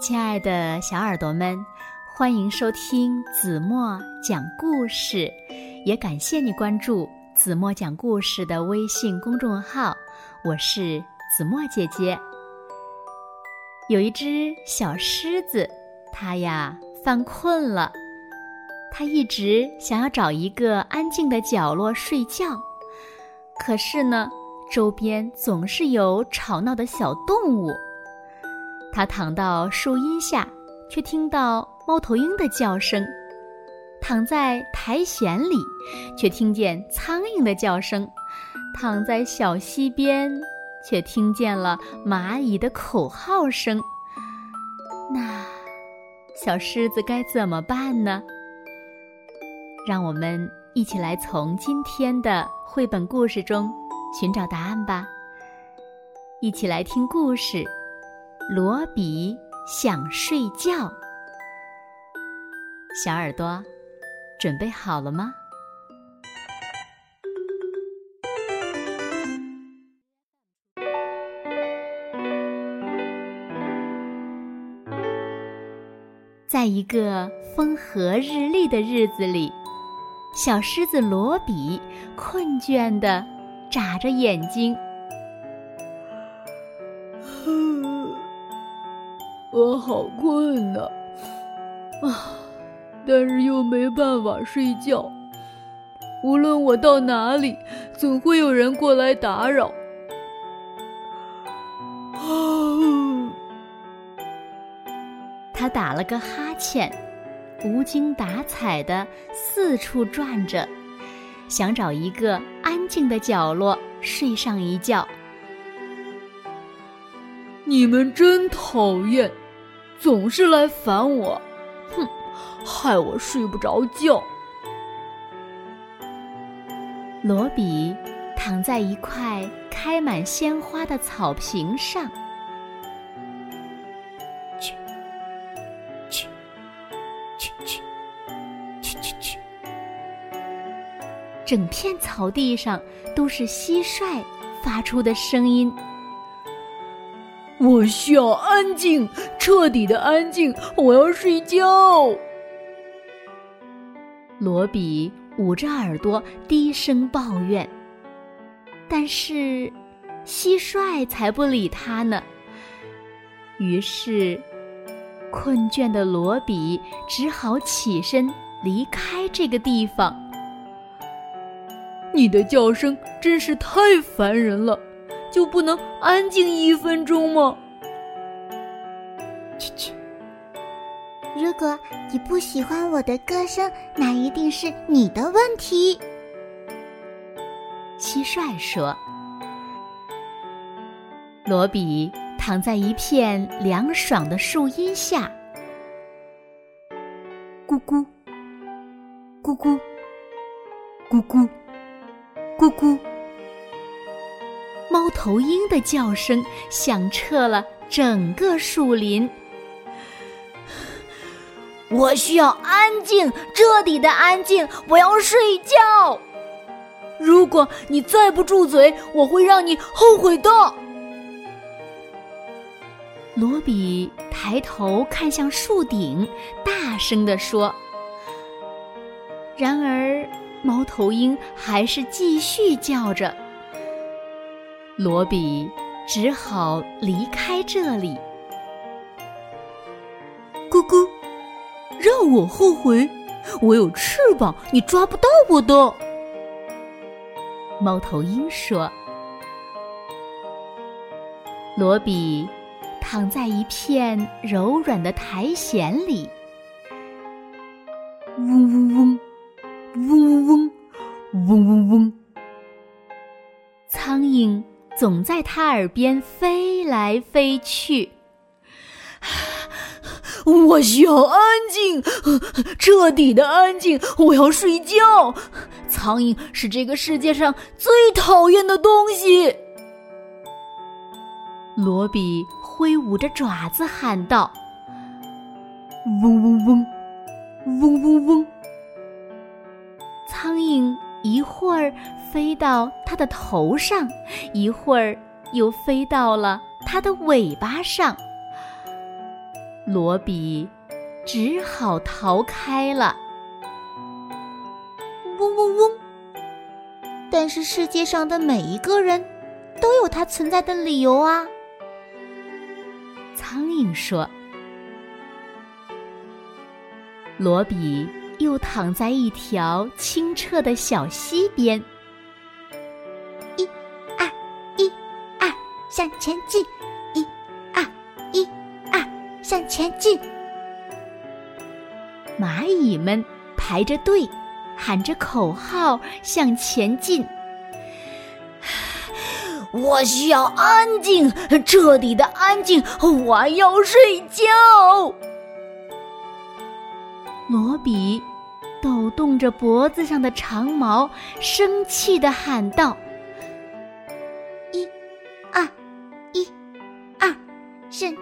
亲爱的小耳朵们，欢迎收听子墨讲故事，也感谢你关注子墨讲故事的微信公众号。我是子墨姐姐。有一只小狮子，它呀犯困了，它一直想要找一个安静的角落睡觉，可是呢，周边总是有吵闹的小动物。他躺到树荫下，却听到猫头鹰的叫声；躺在苔藓里，却听见苍蝇的叫声；躺在小溪边，却听见了蚂蚁的口号声。那小狮子该怎么办呢？让我们一起来从今天的绘本故事中寻找答案吧！一起来听故事。罗比想睡觉，小耳朵准备好了吗？在一个风和日丽的日子里，小狮子罗比困倦的眨着眼睛。我好困呐，啊！但是又没办法睡觉。无论我到哪里，总会有人过来打扰。啊！他打了个哈欠，无精打采的四处转着，想找一个安静的角落睡上一觉。你们真讨厌！总是来烦我，哼，害我睡不着觉。罗比躺在一块开满鲜花的草坪上，去，去，去去，去去去，整片草地上都是蟋蟀发出的声音。我需要安静，彻底的安静。我要睡觉。罗比捂着耳朵低声抱怨，但是蟋蟀才不理他呢。于是，困倦的罗比只好起身离开这个地方。你的叫声真是太烦人了。就不能安静一分钟吗？去去！如果你不喜欢我的歌声，那一定是你的问题。蟋蟀说：“罗比躺在一片凉爽的树荫下，咕咕，咕咕，咕咕，咕咕。”猫头鹰的叫声响彻了整个树林。我需要安静，彻底的安静。我要睡觉。如果你再不住嘴，我会让你后悔的。罗比抬头看向树顶，大声地说。然而，猫头鹰还是继续叫着。罗比只好离开这里。咕咕，让我后悔！我有翅膀，你抓不到我的。猫头鹰说。罗比躺在一片柔软的苔藓里，嗡嗡嗡，嗡嗡嗡，嗡嗡嗡。总在他耳边飞来飞去。我需要安静，彻底的安静。我要睡觉。苍蝇是这个世界上最讨厌的东西。罗比挥舞着爪子喊道：“嗡嗡嗡，嗡嗡嗡。”苍蝇。一会儿飞到它的头上，一会儿又飞到了它的尾巴上。罗比只好逃开了。嗡嗡嗡！但是世界上的每一个人都有他存在的理由啊。苍蝇说：“罗比又躺在一条清澈的小溪边，向前进！一、二、一、二，向前进！”蚂蚁们排着队。喊着口号向前进。我需要安静，彻底的安静。我要睡觉。罗比抖动着脖子上的长毛，生气的喊道：“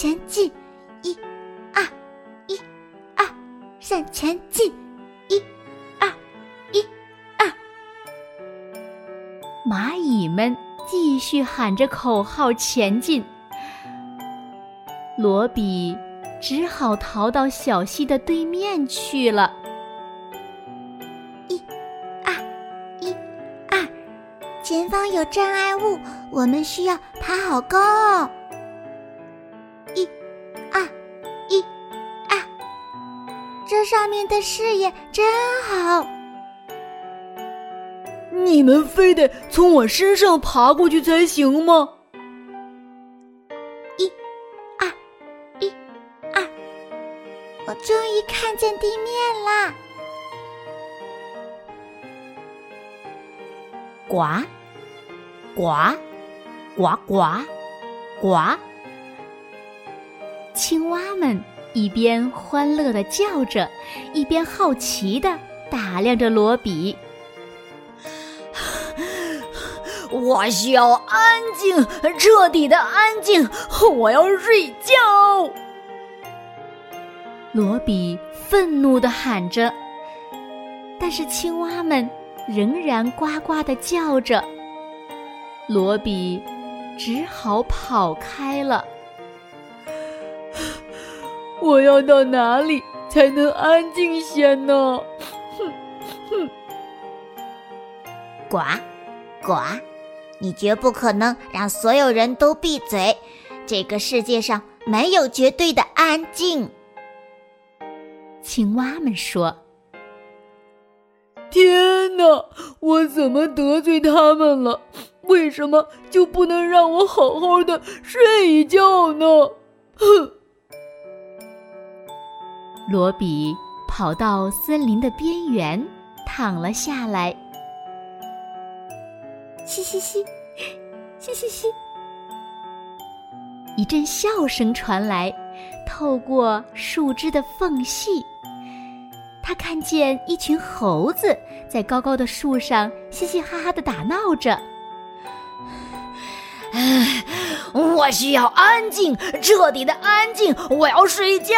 前进！一、二、一、二，向前进！”一、二、一、二蚂蚁们继续喊着口号前进，罗比只好逃到小溪的对面去了。一、二、一、二，前方有障碍物，我们需要爬好高哦。这上面的视野真好。你们非得从我身上爬过去才行吗？一、二、一、二，我终于看见地面啦！呱，呱，呱呱，呱！青蛙们一边欢乐的叫着，一边好奇的打量着罗比。我需要安静，彻底的安静。我要睡觉。罗比愤怒的喊着，但是青蛙们仍然呱呱的叫着。罗比只好跑开了。我要到哪里才能安静些呢？哼哼，呱呱。你绝不可能让所有人都闭嘴！这个世界上没有绝对的安静。青蛙们说：“天哪，我怎么得罪他们了？为什么就不能让我好好的睡一觉呢？”哼！罗比跑到森林的边缘，躺了下来。嘻嘻嘻，嘻嘻嘻！一阵笑声传来，透过树枝的缝隙，他看见一群猴子在高高的树上嘻嘻哈哈的打闹着。唉，我需要安静，彻底的安静。我要睡觉。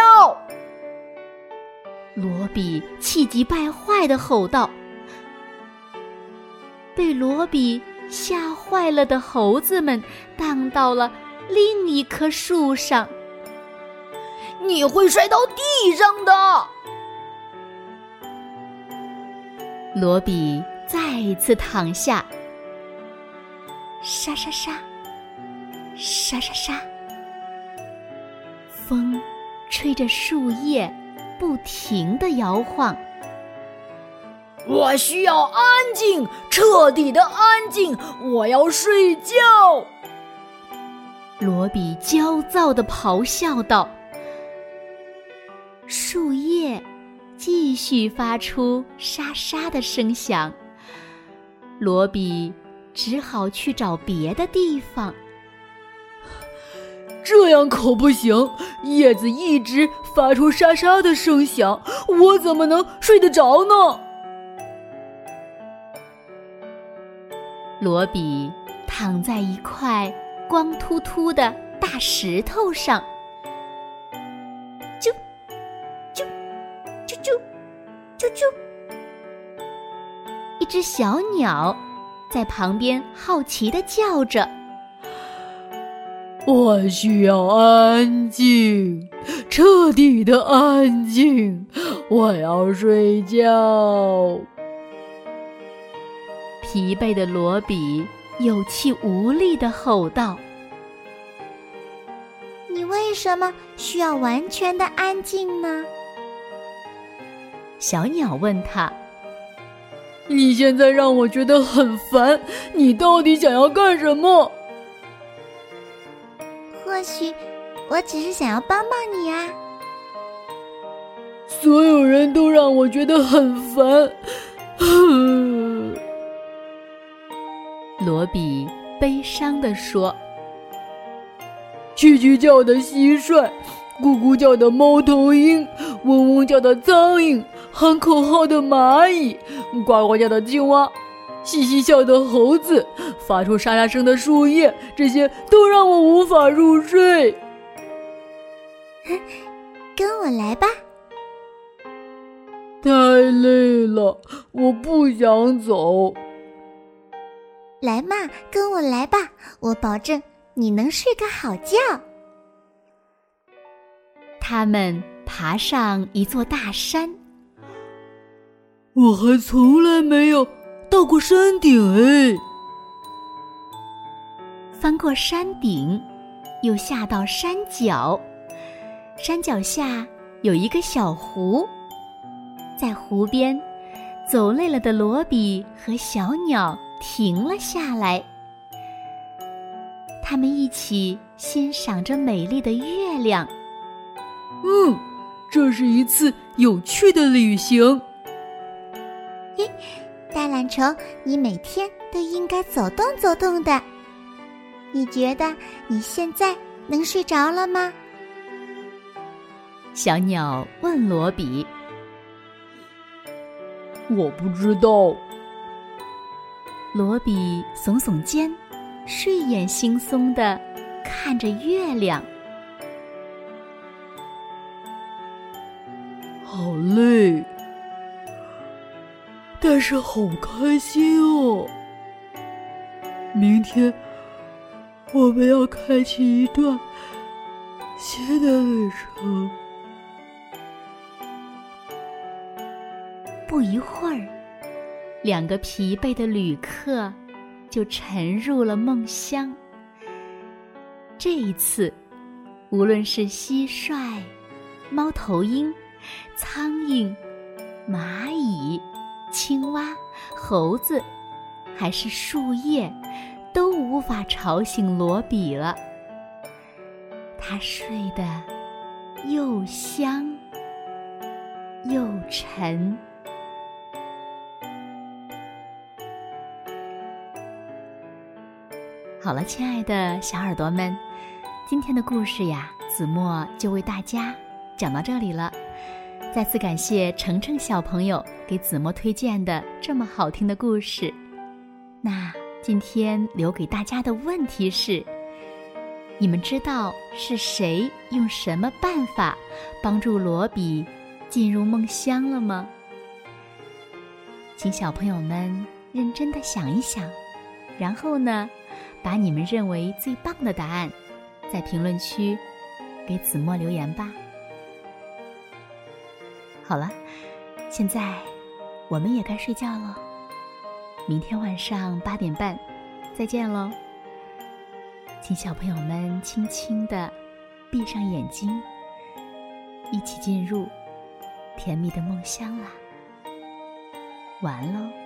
罗比气急败坏的吼道：“被罗比。”吓坏了的猴子们荡到了另一棵树上。你会摔到地上的。罗比再次躺下，沙沙沙，沙沙沙，风吹着树叶不停的摇晃。我需要安静，彻底的安静。我要睡觉。罗比焦躁的咆哮道。树叶继续发出沙沙的声响。罗比只好去找别的地方。这样可不行，叶子一直发出沙沙的声响，我怎么能睡得着呢？罗比躺在一块光秃秃的大石头上，啾，啾，啾啾，啾啾。一只小鸟在旁边好奇的叫着：“我需要安静，彻底的安静。我要睡觉。疲惫的罗比有气无力的吼道：“你为什么需要完全的安静呢？”小鸟问他：“你现在让我觉得很烦，你到底想要干什么？”或许，我只是想要帮帮你啊！所有人都让我觉得很烦。罗比悲伤地说：“蛐蛐叫的蟋蟀，咕咕叫的猫头鹰，嗡嗡叫的苍蝇，喊口号的蚂蚁，呱呱叫的青蛙。”嘻嘻笑的猴子，发出沙沙声的树叶，这些都让我无法入睡。跟我来吧。太累了，我不想走。来嘛，跟我来吧，我保证你能睡个好觉。他们爬上一座大山。我还从来没有。到过山顶哎，翻过山顶，又下到山脚。山脚下有一个小湖，在湖边，走累了的罗比和小鸟停了下来。他们一起欣赏着美丽的月亮。嗯，这是一次有趣的旅行。嘿。大懒虫，你每天都应该走动走动的。你觉得你现在能睡着了吗？小鸟问罗比。我不知道。罗比耸耸肩，睡眼惺忪的看着月亮。好累。但是好开心哦！明天我们要开启一段新的旅程。不一会儿，两个疲惫的旅客就沉入了梦乡。这一次，无论是蟋蟀、猫头鹰、苍蝇、蚂蚁。青蛙、猴子，还是树叶，都无法吵醒罗比了。他睡得又香又沉。好了，亲爱的小耳朵们，今天的故事呀，子墨就为大家讲到这里了。再次感谢程程小朋友给子墨推荐的这么好听的故事。那今天留给大家的问题是：你们知道是谁用什么办法帮助罗比进入梦乡了吗？请小朋友们认真的想一想，然后呢，把你们认为最棒的答案在评论区给子墨留言吧。好了，现在我们也该睡觉了。明天晚上八点半，再见喽！请小朋友们轻轻的闭上眼睛，一起进入甜蜜的梦乡啦。晚安喽！